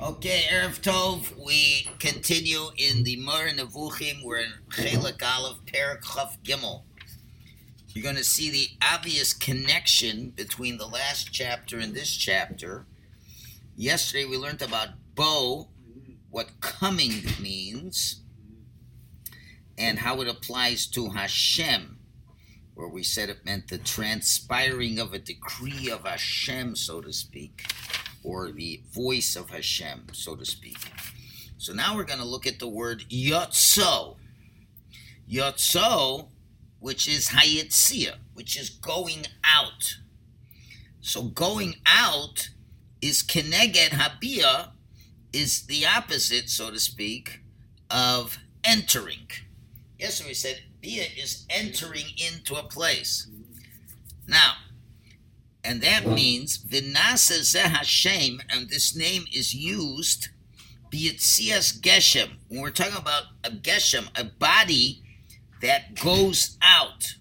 Okay, Erev Tov, we continue in the Moreh Nevuchim. We're in Chelak Aleph, Perak Chaf Gimel. You're going to see the obvious connection between the last chapter and this chapter. Yesterday we learned about Bo, what coming means, and how it applies to Hashem, where we said it meant the transpiring of a decree of Hashem, so to speak or the voice of Hashem, so to speak. So now we're going to look at the word yotzo. Yotzo, which is hayetzia, which is going out. So going out is keneged habia, is the opposite, so to speak, of entering. Yes, we said bia is entering into a place. Now, and that means Vinasa Zeh Hashem, and this name is used Bietzias Geshem. When we're talking about a Geshem, a body that goes out.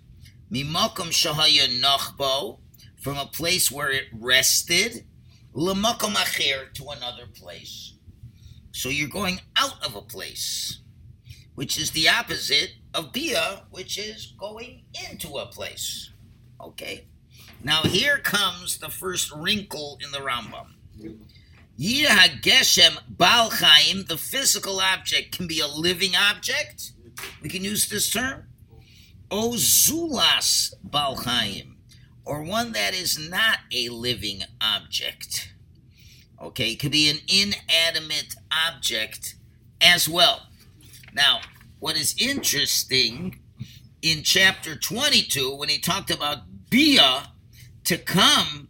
Mimakom Shahaya Nachbo, from a place where it rested, Lamakom Acher to another place. So you're going out of a place, which is the opposite of Bia, which is going into a place. Okay? Now here comes the first wrinkle in the Rambam. Yir Geshem Bal the physical object can be a living object. We can use this term. O Zulas or one that is not a living object. Okay, it could be an inanimate object as well. Now, what is interesting in chapter 22, when he talked about Bia, to come,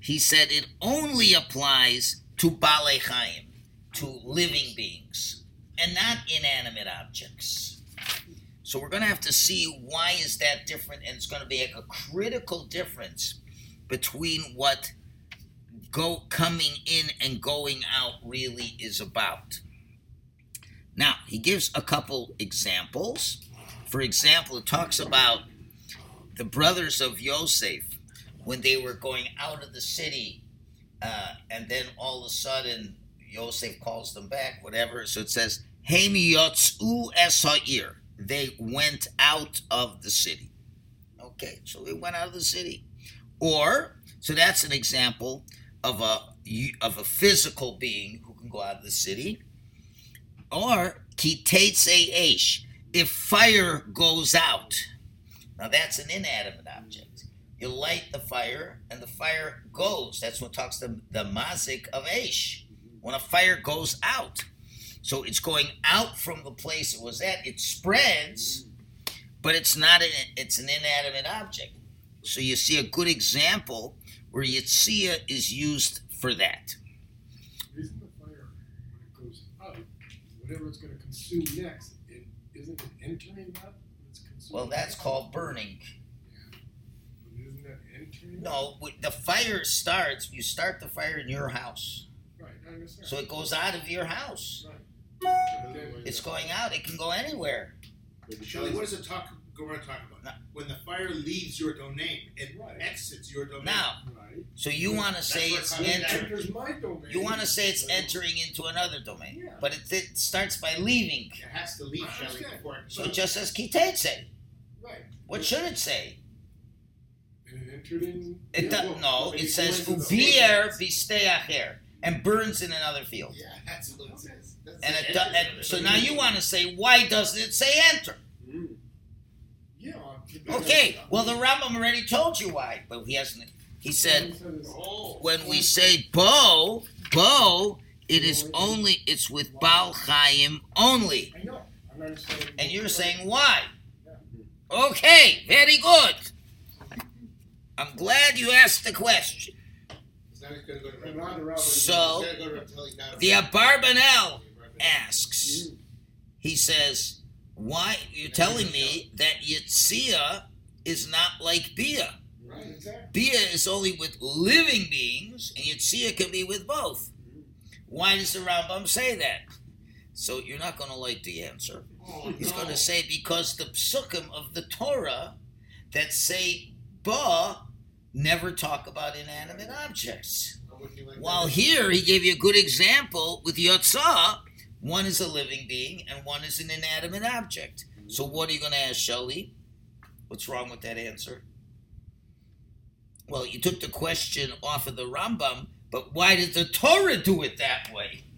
he said it only applies to Bale Chaim, to living beings, and not inanimate objects. So we're going to have to see why is that different, and it's going to be a critical difference between what go coming in and going out really is about. Now he gives a couple examples. For example, it talks about the brothers of Yosef when they were going out of the city, uh, and then all of a sudden Yosef calls them back, whatever. So it says, Hemi yotzu esa'ir. They went out of the city. Okay, so they went out of the city. Or, so that's an example of a of a physical being who can go out of the city. Or kitetze if fire goes out. Now that's an inanimate object you light the fire and the fire goes. That's what talks the, the mazik of Aish. When a fire goes out. So it's going out from the place it was at. It spreads, but it's not an, it's an inanimate object. So you see a good example where Yitzia is used for that. Isn't the fire, when it goes out, whatever it's going to consume next, it, isn't it entering that? Well, that's called burning. No, the fire starts. You start the fire in your house. Right, I understand. So it goes out of your house. Right. It's going out. It can go anywhere. Shelley, what does it talk? Go ahead, talk about. No. When the fire leaves your domain, it Right. exits your domain. Now, Right. so you want to say it's coming It enter, enters my domain. You want to say it's entering into another domain, Yeah. but it, it starts by leaving. it has to leave I Shelley before. So it just says kitetse. Right. What should it say? And it entered in. It does well, no. It it says goes into the- and burns in another field. Yeah, that's what it says. That's And it it do, and so now you want to say why doesn't it say enter? Mm. Yeah. Okay, well the Rambam already told you why, but he hasn't. He said Oh. when we say bo bo, it is only it's with Baal Chaim only, I know. I'm and you're saying why? Okay, very good. I'm glad you asked the question. So now he's gonna go to And Reb- on the Rabbi- So- he's gonna go to Reb Telly now. The Abarbanel asks. He says, "Why you're telling me that Yitzia is not like Bia? Right. Bia is only with living beings, and Yitzia can be with both. Why does the Rambam say that?" So you're not going to like the answer. Oh, He's no. going to say because the psukim of the Torah that say ba never talk about inanimate objects. What wouldn't you like While here he gave you a good example with Yotzah. One is a living being and one is an inanimate object. So what are you going to ask Shelley? What's wrong with that answer? Well, you took the question off of the Rambam, but why did the Torah do it that way?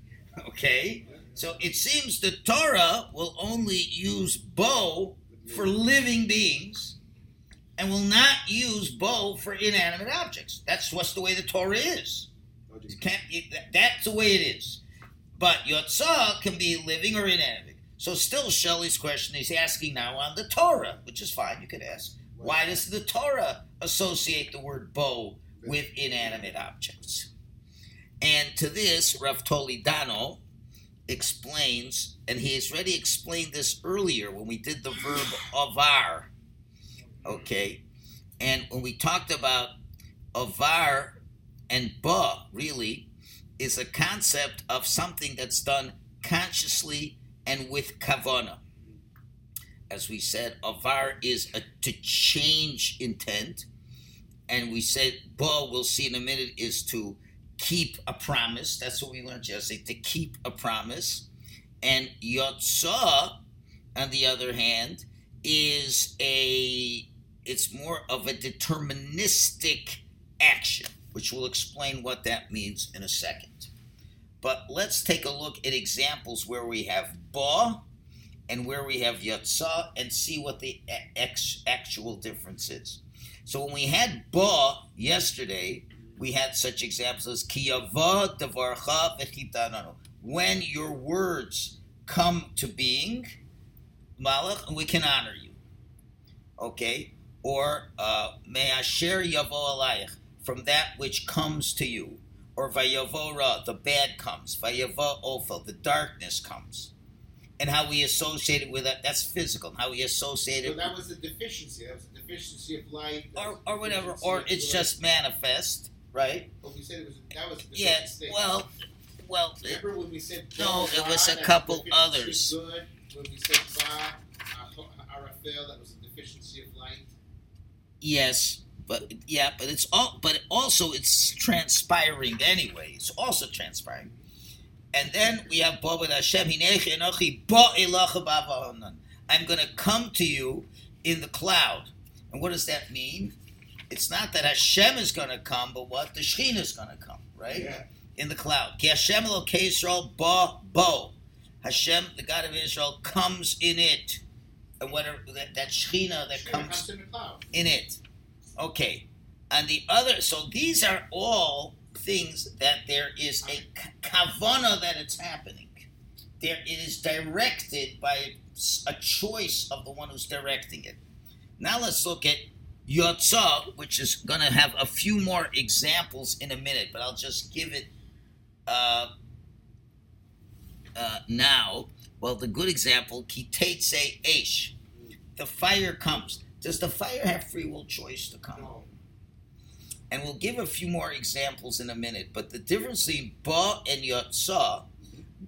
Okay? So it seems the Torah will only use bow for living beings and will not use bow for inanimate objects. That's what's the way the Torah is. You can't, that's the way it is. But Yotzah can be living or inanimate. So still Shelley's question is asking now on the Torah, which is fine, you could ask. Why does the Torah associate the word bow with inanimate objects? And to this, Rav Toledano explains, and he has already explained this earlier when we did the verb avar. Okay? And when we talked about avar and ba, really, is a concept of something that's done consciously and with kavana. As we said, avar is a, to change intent, and we said ba, we'll see in a minute, is to keep a promise. That's what we learned yesterday, to keep a promise. And yotzah, on the other hand, is a it's more of a deterministic action, which we'll explain what that means in a second. But let's take a look at examples where we have ba and where we have yatzah and see what the ex- actual difference is. So when we had ba yesterday, we had such examples as kiyava davarcha v'chitananu. When your words come to being, malach, we can honor you. Okay? Or uh, me'asher yavo alayich, from that which comes to you. Or vayavo ra, the bad comes. Vayavo ofel, the darkness comes. And how we associate it with that, that's physical. How we associate So it, that was a deficiency. That was a deficiency of light. or, or whatever, or it's just manifest, right? But we said it was that was a Yeah, well, well, Remember when we said No, it was a couple others. Good. When we said Ba, uh, Arafel, that was a deficiency of light. Yes, but yeah, but it's all, but also it's transpiring anyway. It's also transpiring, and then we have Boba Hashem Hinechi Enochi Ba Elacha I'm going to come to you in the cloud, and what does that mean? It's not that Hashem is going to come, but what the Shekhinah is going to come, right? Yeah. In the cloud. Ki Hashem Elokei Yisrael Ba Bo. Hashem, the God of Israel, comes in it, and whatever that, that Shekhinah that comes comes in the cloud. in it. Okay. And the other, so these are all things that there is a kavana that it's happening. There, it is directed by a choice of the one who's directing it. Now let's look at Yotzah, which is going to have a few more examples in a minute, but I'll just give it uh, uh, now. Well, the good example, Kitetse Eish. The fire comes. Does the fire have free will choice to come? No. And we'll give a few more examples in a minute. But the difference between Ba and Yotzah,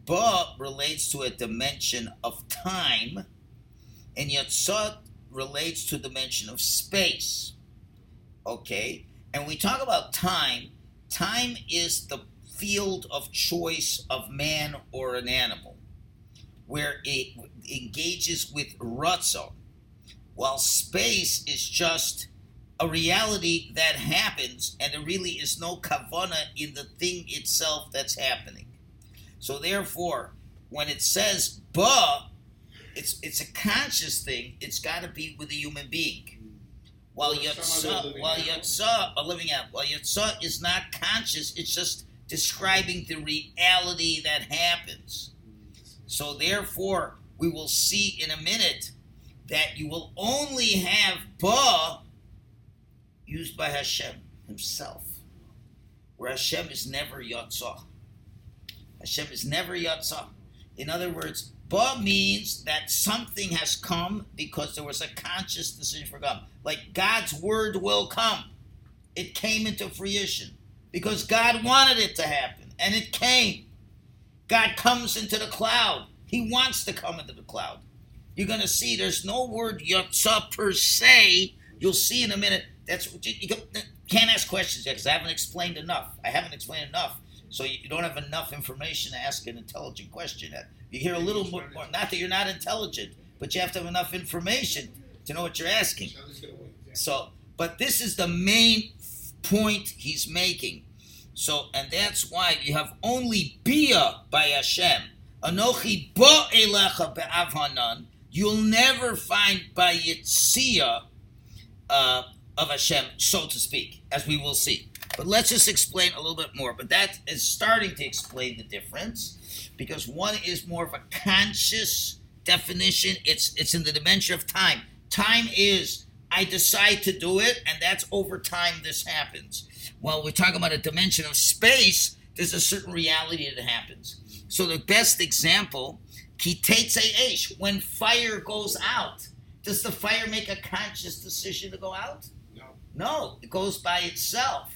Ba relates to a dimension of time, and Yotzah relates to a dimension of space. Okay? And we talk about time, time is the field of choice of man or an animal, where it engages with Ratzon, while space is just a reality that happens, and there really is no kavana in the thing itself that's happening. So therefore, when it says ba, it's it's a conscious thing. It's got to be with a human being. While Or some other yotza, living while animal. a living out, while yotza is not conscious. It's just describing the reality that happens. So therefore, we will see in a minute that you will only have ba used by Hashem himself, where Hashem is never Yatzah. Hashem is never Yatzah. In other words, ba means that something has come because there was a conscious decision for God. Like God's word will come. It came into fruition because God wanted it to happen, and it came. God comes into the cloud. He wants to come into the cloud. You're going to see there's no word Yatzah per se. You'll see in a minute. That's you, can't ask questions yet because I haven't explained enough. I haven't explained enough. So you, don't have enough information to ask an intelligent question. Uh, You hear a little more, more, not that you're not intelligent, but you have to have enough information to know what you're asking. So I'm just gonna wait. So, but this is the main point he's making. So, and that's why you have only bia by Hashem. Anochi bo elecha be'avhanan. You'll never find by Yitzia uh, of Hashem, so to speak, as we will see. But let's just explain a little bit more. But that is starting to explain the difference because one is more of a conscious definition. It's it's in the dimension of time. Time is I decide to do it, and that's over time this happens. While we're talking about a dimension of space, there's a certain reality that happens. So the best example, kitetse eish, when fire goes out, does the fire make a conscious decision to go out? No. No, it goes by itself.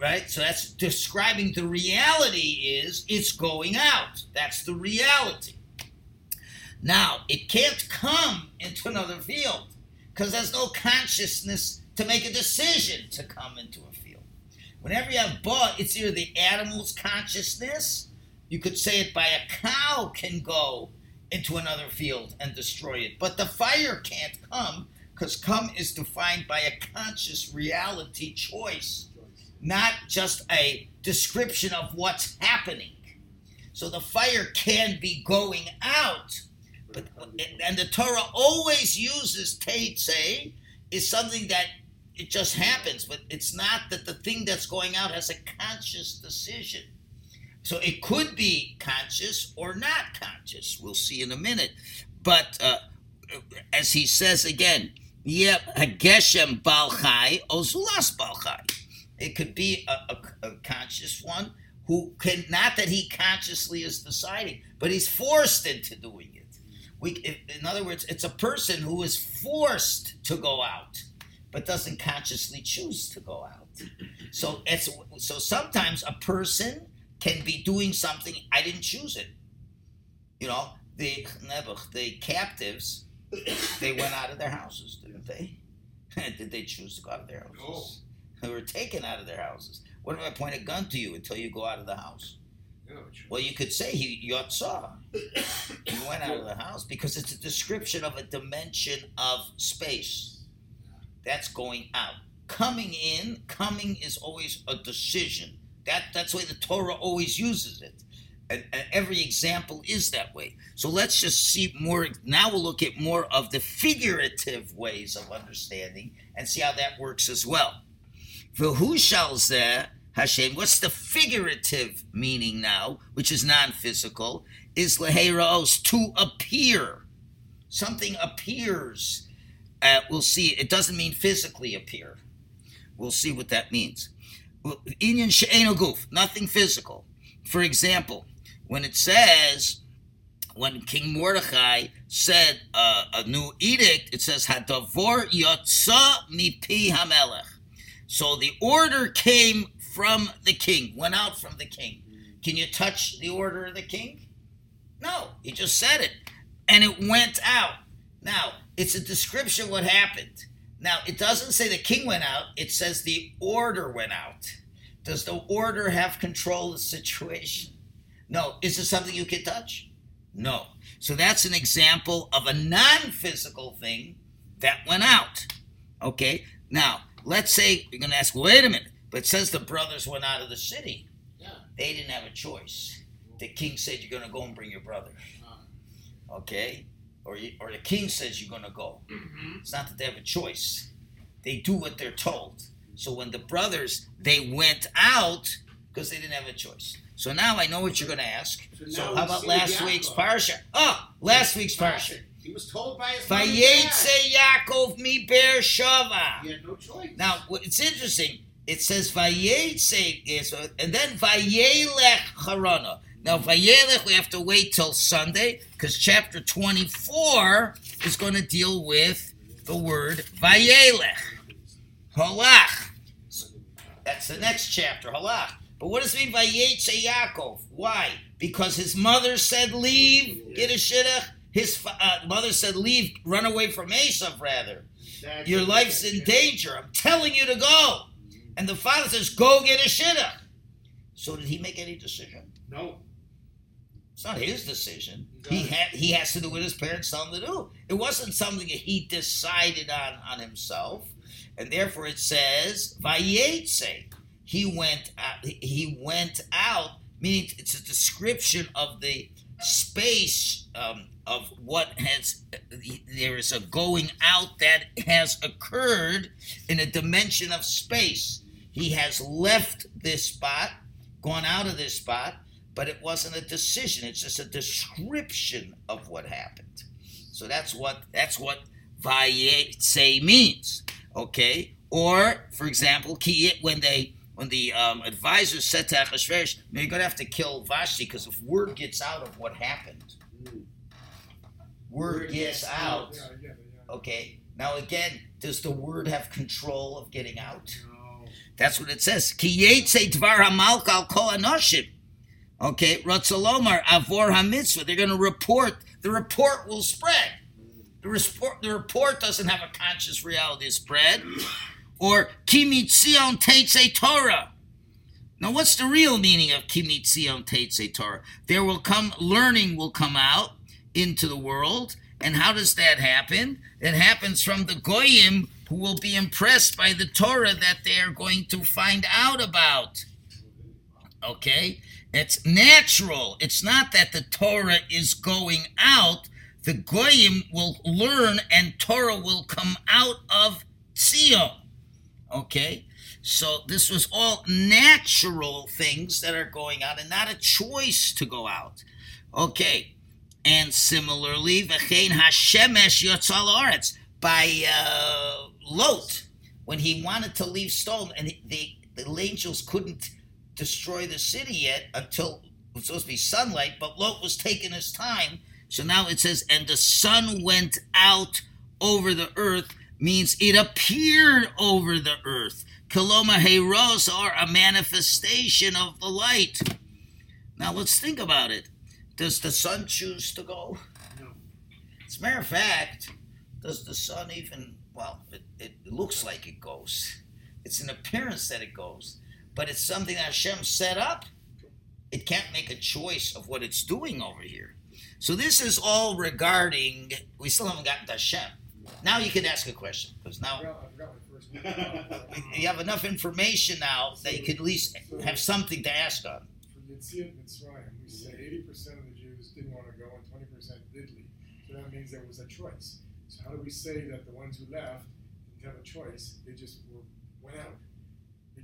Right? So that's describing the reality is it's going out. That's the reality. Now, it can't come into another field because there's no consciousness to make a decision to come into a. Whenever you have but, it's either the animal's consciousness, you could say it by a cow can go into another field and destroy it, but the fire can't come because come is defined by a conscious reality choice, not just a description of what's happening. So the fire can be going out, but and the Torah always uses teitze is something that it just happens, but it's not that the thing that's going out has a conscious decision. So it could be conscious or not conscious. We'll see in a minute. But uh, as he says again, yep, hageshem balchai ozulas balchai. It could be a, a, a conscious one who can not that he consciously is deciding, but he's forced into doing it. We, in other words, it's a person who is forced to go out, but doesn't consciously choose to go out. So it's so sometimes a person can be doing something I didn't choose it. You know, the Nebuch, the captives, they went out of their houses, didn't they? Did they choose to go out of their houses? They were taken out of their houses. What if I point a gun to you until you go out of the house? No. Well, you could say he yotza. He went out of the house because it's a description of a dimension of space. That's going out. Coming in, coming is always a decision. That that's the way the Torah always uses it. And, and every example is that way. So let's just see more. Now we'll look at more of the figurative ways of understanding and see how that works as well. For Who shall Hashem? What's the figurative meaning now, which is non-physical? Is leheros to appear. Something appears. Uh, we'll see. It doesn't mean physically appear. We'll see what that means. Inyan she'eno guf, nothing physical. For example, when it says, when King Mordechai said uh, a new edict, it says hadavor yotza mipi hamelech. So the order came from the king, went out from the king. Can you touch the order of the king? No, he just said it, and it went out. Now it's a description of what happened. Now, it doesn't say the king went out, it says the order went out. Does the order have control of the situation? No. Is it something you can touch? No. So that's an example of a non physical thing that went out. Okay? Now, let's say you're going to ask, wait a minute, but says the brothers went out of the city. Yeah. They didn't have a choice. The king said, you're going to go and bring your brother. Uh-huh. Okay? Or, you, or the king says you're going to go. Mm-hmm. It's not that they have a choice. They do what they're told. So when the brothers they went out because they didn't have a choice. So now I know what you're going to ask. So, So how about last Yaakov. week's parsha? Oh, last week's parsha. He was told by his mother and dad. Vayetze Yaakov mi Beer Shava. He had no choice. Now what- it's interesting. It says Vayetze, and then Vayelech Harana. Now Vayelech we have to wait till Sunday because chapter 24 is going to deal with the word Vayelech. Halach. That's the next chapter, Halach. But what does it mean by Yetze Yaakov? Why? Because his mother said leave, get a shidduch. His uh, mother said leave, run away from Esav rather. That's Your life's in danger. I'm telling you to go. and the father says, "Go get a shidduch." So did he make any decision? No. It's not his decision. He had he has to do what his parents tell him to do. It wasn't something that he decided on on himself, and therefore it says vayetse. He went out, he went out, meaning it's a description of the space um, of what has there is a going out that has occurred in a dimension of space. He has left this spot, gone out of this spot, but it wasn't a decision. It's just a description of what happened. So that's what that's what vayetse means. Okay, or for example, when they when the um, advisors said to Achashverosh, "You're going to have to kill Vashti because if word gets out of what happened, word, gets out." Yeah, I get it, yeah. Okay. Now again, does the word have control of getting out? No. That's what it says. Ki yetze dvar hamalka al kol anoshim. Okay, Ratzalomar avor hamitzvah. They're going to report. The report will spread. The report, the report doesn't have a conscious reality spread. Or kimitzion teitze Torah. Now, what's the real meaning of kimitzion teitze Torah? There will come learning will come out into the world, and how does that happen? It happens from the goyim who will be impressed by the Torah that they are going to find out about. Okay? It's natural. It's not that the Torah is going out. The Goyim will learn and Torah will come out of Zion. Okay? So this was all natural things that are going out and not a choice to go out. Okay. And similarly, V'chein Hashemesh Yotzal Oretz by uh, Lot, when he wanted to leave Stone, and the, the angels couldn't destroy the city yet until it was supposed to be sunlight, but Lot was taking his time. So now it says, and the sun went out over the earth, means it appeared over the earth. Kaloma Heros are a manifestation of the light. Now let's think about it. Does the sun choose to go? No. As a matter of fact, does the sun even, well, it, it looks like it goes. It's an appearance that it goes but it's something that Hashem set up. It can't make a choice of what it's doing over here. So this is all regarding. We still haven't gotten to Hashem. Now you can ask a question because now forgot, I forgot my first name. you have enough information now that you could at least have something to ask on. Yitziat Mitzrayim, we say eighty percent of the Jews didn't want to go and twenty percent did leave. So that means there was a choice. So how do we say that the ones who left didn't have a choice? They just were, went out.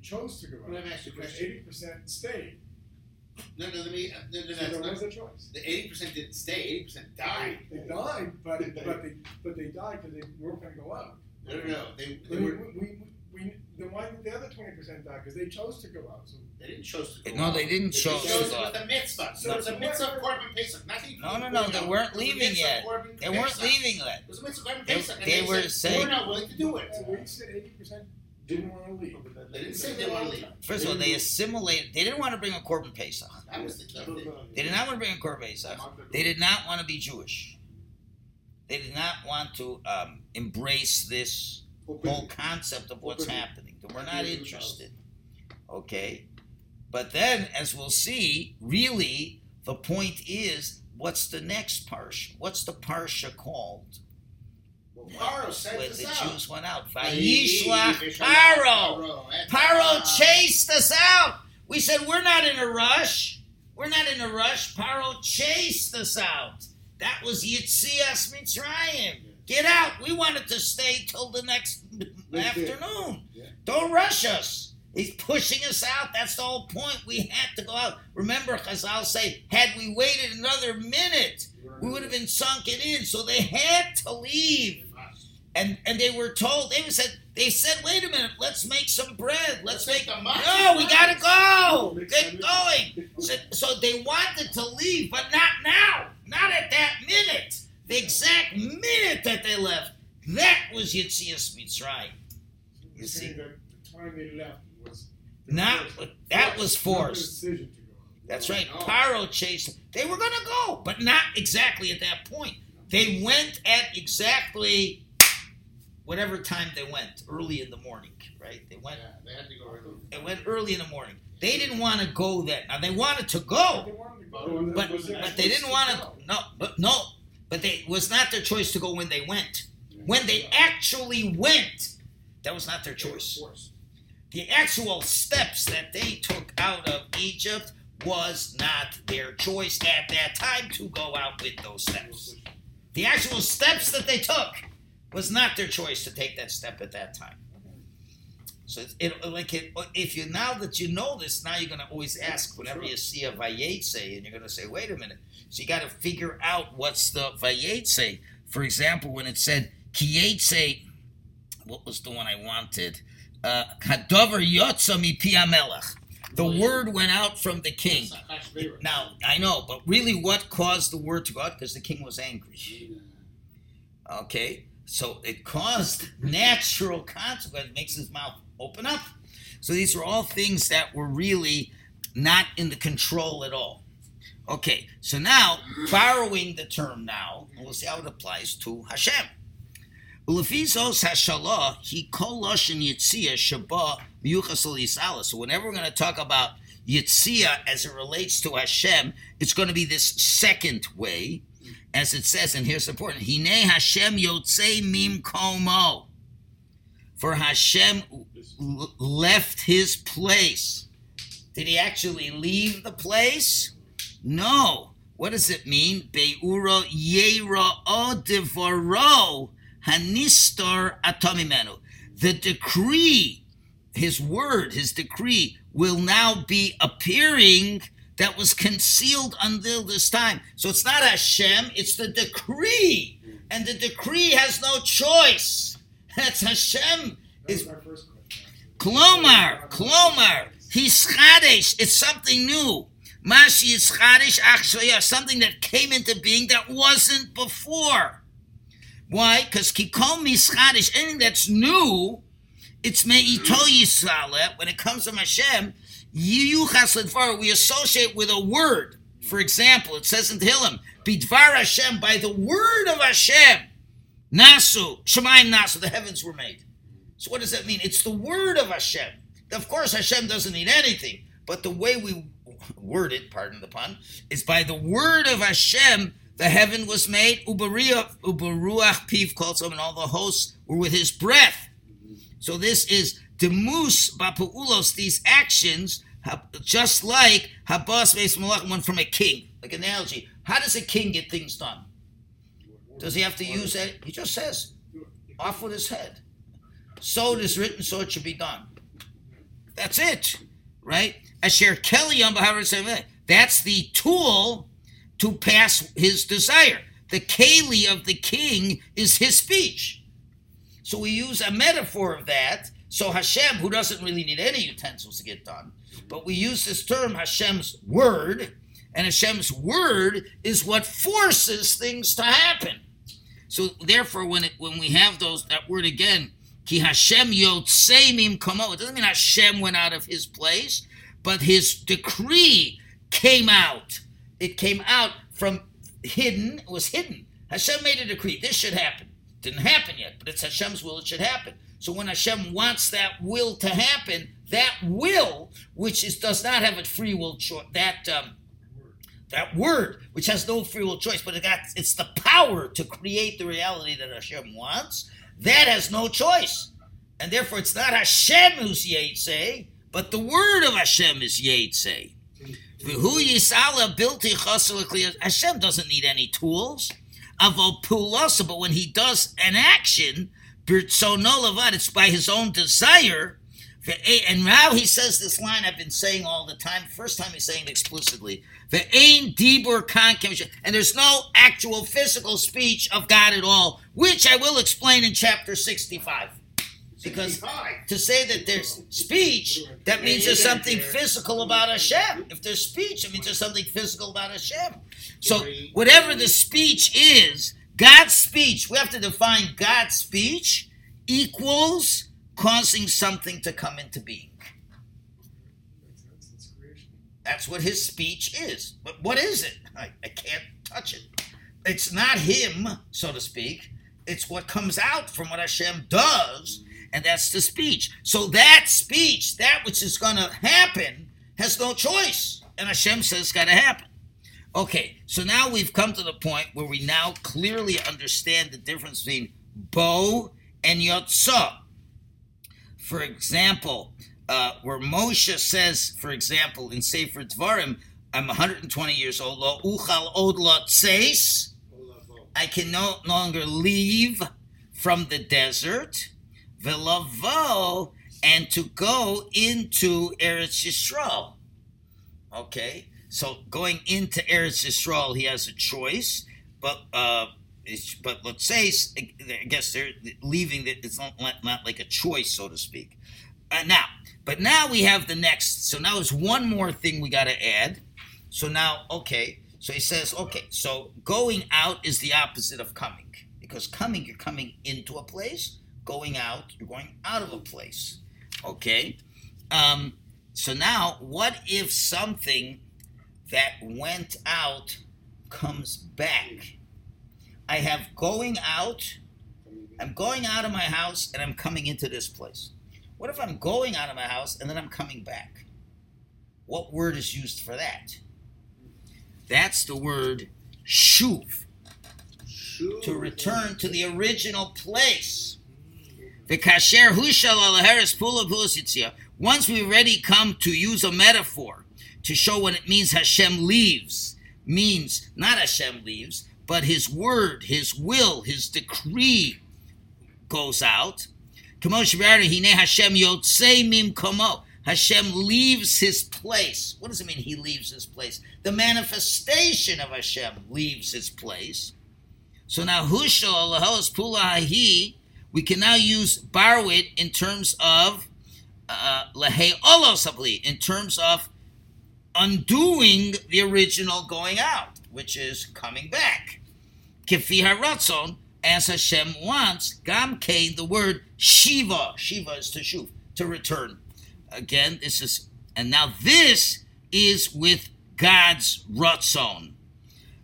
They chose to go out. Let me ask you a question. eighty percent stayed. No, no, let me. uh, No, no, no, So it's there not- was a choice. The eighty percent didn't stay. Eighty percent died. They died, but but they but they died because they weren't going to go out. No, no, no. They, they We, were. we, we, we, then why did the other twenty percent die? Because they chose to go out. So They didn't choose to go. No, out. they didn't They choose chose to go It was a mitzvah. So No. it was a mitzvah of Korban Pesach. Nothing. No, no, no, they weren't leaving yet. They weren't leaving yet. It was a mitzvah of Korban They- Pesach. and they were said, saying- we're not willing to do it. So we said eighty percent didn't want to leave. They didn't say they want to leave. First of all, they assimilated. They didn't want to bring a Korban Pesach. That was the key thing. They did not want to bring a Korban Pesach. They did not want to be Jewish. They did not want to um, embrace this whole concept of what's happening. That we're not interested. Okay? But then, as we'll see, really, the point is what's the next parsha? What's the parsha called? Well, Paro sent When us the out. Jews went out. Vayishlach Vayishlach Paro. Paro chased us out. We said, we're not in a rush. We're not in a rush. Paro chased us out. That was Yitzias Mitzrayim. Get out. We wanted to stay till the next afternoon. Yeah. Don't rush us. He's pushing us out. That's the whole point. We had to go out. Remember, Chazal say, had we waited another minute, we would have been sunken in. So they had to leave. And and they were told, they said, they said, wait a minute, let's make some bread. Let's Let's make make no, we gotta go. Get going. So, so they wanted to leave, but not now. Not at that minute. The exact minute that they left. That was Yitzias Mitzrayim. You You see, the, time they left was Not that was forced. decision to go out. That's right. no. Oh. Paro chased. They were gonna go, but not exactly at that point. They went at exactly whatever time they went, early in the morning, right? They went. Yeah, they had to go early. They went early in the morning. They didn't want to go then. Now they wanted to go, They wanted to go, But- but but they didn't want to. No, but no, but they was not their choice to go when they went. When they actually went, that was not their They were choice. The actual steps that they took out of Egypt was not their choice at that time to go out with those steps. The actual steps that they took was not their choice to take that step at that time. So it, it like it, if you now that you know this, now you're going to always ask whenever you see a vayetze, and you're going to say, "Wait a minute." So you got to figure out what's the vayetze. For example, when it said kiyetze, what was the one I wanted? Uh, Hadover yotza hamelech. The word went out from the king. Now I know, but really, what caused the word to go out? Because the king was angry. Okay, so it caused natural consequence, makes his mouth open up. So these are all things that were really not in the control at all. Okay, so now borrowing the term now, we'll see how it applies to Hashem. He. So whenever we're going to talk about yitzia as it relates to Hashem, it's going to be this second way, as it says, and here's important: Hine Hashem yotzei mim komo. For Hashem left his place. Did he actually leave the place? No. What does it mean? Yera o devaro hanistar atomimenu. The decree, his word, his decree, will now be appearing that was concealed until this time. So it's not Hashem, it's the decree. And the decree has no choice. That's Hashem. That Is was my first question. actually. Klomar, Klomar, he's Chadesh. It's something new. Mashi is Chadesh Achshaya, something that came into being that wasn't before. Why? Because Kikom is Chadesh, anything that's new, it's Me'ito Yisrael. When it comes to Hashem, Yiyuchas Ledvar, we associate with a word. For example, it says in Tehillim, Bidvar Hashem, by the word of Hashem, Nasu, Shemaim Nasu, the heavens were made. So what does that mean? It's the word of Hashem. Of course, Hashem doesn't need anything, but the way we word it, pardon the pun, is by the word of Hashem the heaven was made. Ubaruach piv calls him, and all the hosts were with his breath. So this is demus bapaulos. These actions, just like habas beis malach, one from a king. Like an analogy, how does a king get things done? Does he have to use it? He just says, off with his head. So it is written, so it should be done. That's it, right? Asher Kelly on That's the tool to pass his desire. The Kali of the king is his speech. So we use a metaphor of that. So Hashem, who doesn't really need any utensils to get done, but we use this term Hashem's word, and Hashem's word is what forces things to happen. So therefore, when it, when we have those that word again, Ki Hashem yotzei mim komo. It doesn't mean Hashem went out of his place, but his decree came out. It came out from hidden. It was hidden. Hashem made a decree. This should happen. Didn't happen yet, but it's Hashem's will. It should happen. So when Hashem wants that will to happen, that will, which is does not have a free will choice, that um, that word, which has no free will choice, but it got it's the power to create the reality that Hashem wants. That has no choice, and therefore it's not Hashem who's Yetze, but the word of Hashem is Yetze. Who Yisala bilti chasal Hashem doesn't need any tools. Avo pulasa, but when he does an levad, it's by his own desire. And now he says this line I've been saying all the time. First time he's saying it explicitly. The ain dibur kan and there's no actual physical speech of God at all, which I will explain in chapter sixty-five. Because to say that there's speech, that means there's something physical about Hashem. If there's speech, it means there's something physical about Hashem. So whatever the speech is, God's speech, we have to define God's speech equals causing something to come into being. Makes sense. It's creation. That's what his speech is. But what is it? I, I can't touch it. It's not him, so to speak. It's what comes out from what Hashem does, and that's the speech. So that speech, that which is going to happen, has no choice, and Hashem says it's got to happen. Okay, so now we've come to the point where we now clearly understand the difference between bo and yotzah. For example, uh, where Moshe says, for example, in Sefer Dvarim, I'm 120 years old. Lo uchal od tseis. I can no longer leave from the desert. Velavo and to go into Eretz Yisrael. Okay, so going into Eretz Yisrael, he has a choice, but uh, but let's say I guess they're leaving. That it's not not like a choice, so to speak. Uh, now, but now we have the next. So now there's one more thing we got to add. So now, okay. So he says, okay. So going out is the opposite of coming because coming you're coming into a place. Going out you're going out of a place. Okay. Um, so now, what if something that went out comes back? I have going out. I'm going out of my house and I'm coming into this place. What if I'm going out of my house and then I'm coming back? What word is used for that? That's the word shuv. To return to the original place. Once we already come to use a metaphor to show what it means Hashem leaves, means not Hashem leaves, but his word, his will, his decree goes out. Hashem Hashem leaves his place. What does it mean he leaves his place? The manifestation of Hashem leaves his place. So now Hushal Lahos Pulahi, we can now use Barwit in terms of uh, Lehe Olosabli, in terms of undoing the original going out, which is coming back. Kifi Haratzon, as Hashem wants, Gam Kain, the word Shiva. Shiva is to shuv, to return. Again, this is, and now this is with God's Ratzon.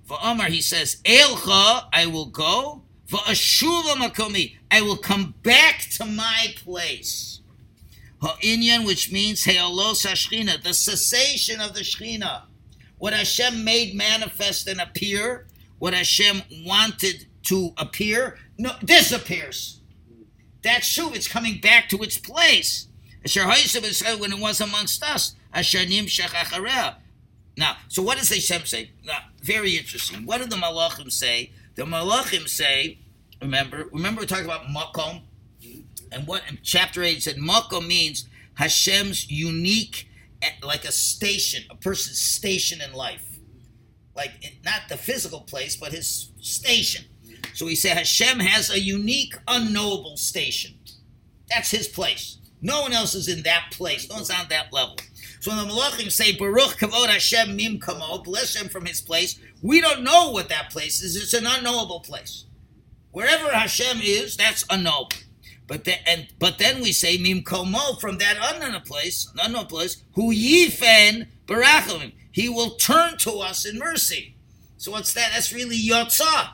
For Omar, he says, Elcha, I will go. For Ashuva Makomi, I will come back to my place. Ha'inyan, which means Heolos HaShchina, the cessation of the Shechina. What Hashem made manifest and appear, what Hashem wanted to appear, no, disappears. That true. It's coming back to its place. When it was amongst us. Now, so what does Hashem say? Now, very interesting. What do the Malachim say? The Malachim say, remember, remember we talked about Makom? And what in chapter 8 said Makom means Hashem's unique, eh, like a station, a person's station in life. Like, not the physical place, but his station. So we say Hashem has a unique, unknowable station. That's his place. No one else is in that place. No one's on that level. So when the Malachim say, Baruch Kavod Hashem Mim Kamo, bless him from his place, we don't know what that place is. It's an unknowable place. Wherever Hashem is, that's unknowable. But then, and, but then we say Mim Komo from that unknown place, unknown place, Hu Yifen Barachim. He will turn to us in mercy. So what's that? That's really Yotzah.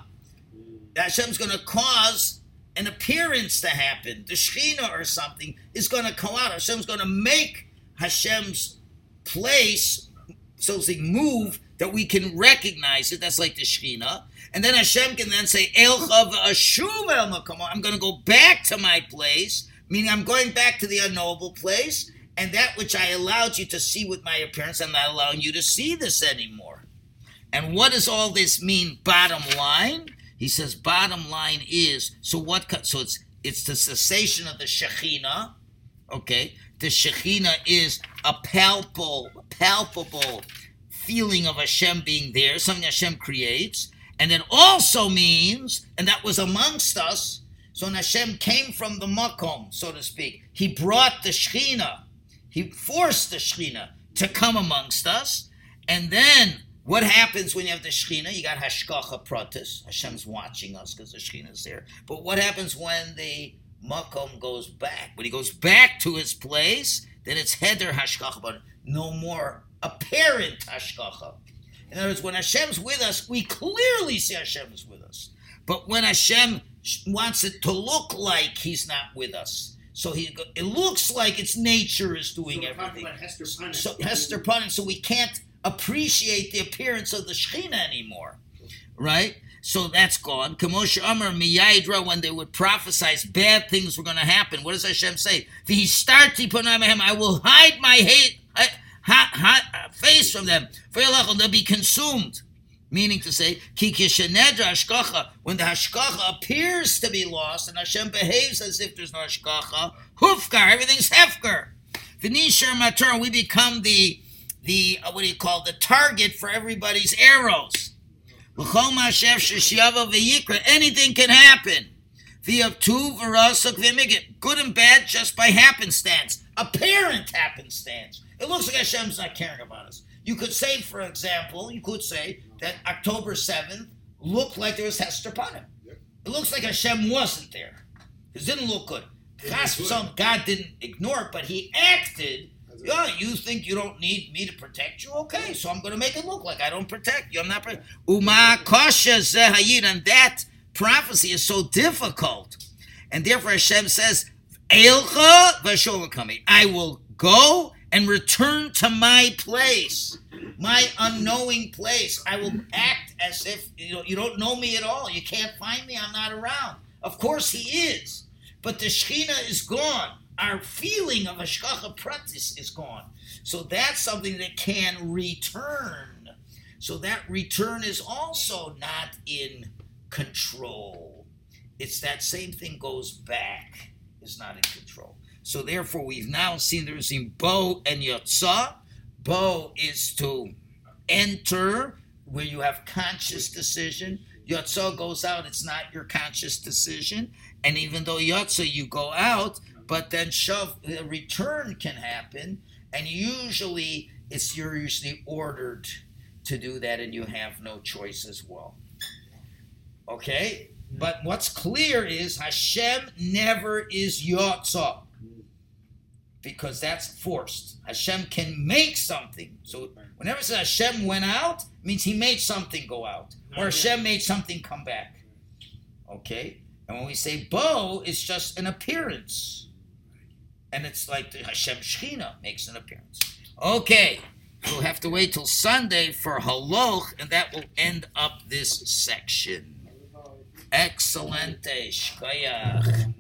Hashem's going to cause an appearance to happen. The Shekhinah or something is going to come out. Hashem's going to make Hashem's place, so to speak, move that we can recognize it. That's like the Shekhinah. And then Hashem can then say, I'm going to go back to my place, meaning I'm going back to the unknowable place, and that which I allowed you to see with my appearance, I'm not allowing you to see this anymore. And what does all this mean, bottom line? He says, bottom line is so what? So it's it's the cessation of the shechina. Okay, the shechina is a palpable, palpable feeling of Hashem being there, something Hashem creates, and it also means, and that was amongst us. So Hashem came from the makom, so to speak, He brought the shechina, He forced the shechina to come amongst us, and then what happens when you have the Shekhinah? You got Hashgacha Pratis. Hashem's watching us because the Shekhinah's there. But what happens when the Makom goes back? When he goes back to his place, then it's Heder Hashgacha, but no more apparent Hashgacha. In other words, when Hashem's with us, we clearly see Hashem is with us. But when Hashem wants it to look like he's not with us. So he, it looks like it's nature is So doing we're everything. about Hester Punnett. So Hester Punnett, so we can't appreciate the appearance of the Shekhinah anymore, right? So that's gone. Kamosha Amar Miyaidra, when they would prophesize bad things were going to happen, what does Hashem say? I will hide my hate, ha, ha, ha, face from them. They'll be consumed. Meaning to say, when the hashgacha appears to be lost and Hashem behaves as if there's no hashgacha, hufkar, everything's hefker. V'nishar matur, we become the the uh, what do you call the target for everybody's arrows. Anything can happen. V'yavtu v'rasuk v'migit, good and bad just by happenstance, apparent happenstance. It looks like Hashem's not caring about us. You could say, for example, you could say that October 7th looked like there was Hester Punim. Yep. It looks like Hashem wasn't there. It didn't look good. Chas God didn't ignore it, but he acted yeah, you think you don't need me to protect you? Okay, so I'm going to make it look like I don't protect you. I'm not. Uma kasha zehayid, and that prophecy is so difficult, and therefore Hashem says, "Eilcha v'sholakami." I will go and return to my place, my unknowing place. I will act as if you know you don't know me at all. You can't find me. I'm not around. Of course, He is, but the Shekhinah is gone our feeling of Hashgacha Pratis is gone. So that's something that can return. So that return is also not in control. It's that same thing goes back, is not in control. So therefore, we've now seen there's seen Bo and Yotza. Bo is to enter where you have conscious decision. Yotza goes out, it's not your conscious decision. And even though Yotza, you go out, but then shove the return can happen and usually it's you're usually ordered to do that and you have no choice as well. Okay? But what's clear is hashem never is yotza because that's forced. Hashem can make something. So whenever it says hashem went out means he made something go out or hashem made something come back. Okay? And when we say bo it's just an appearance and it's like the Hashem Shechina makes an appearance. Okay, we'll have to wait till Sunday for Haloch, and that will end up this section. Excelente, Shkoyach.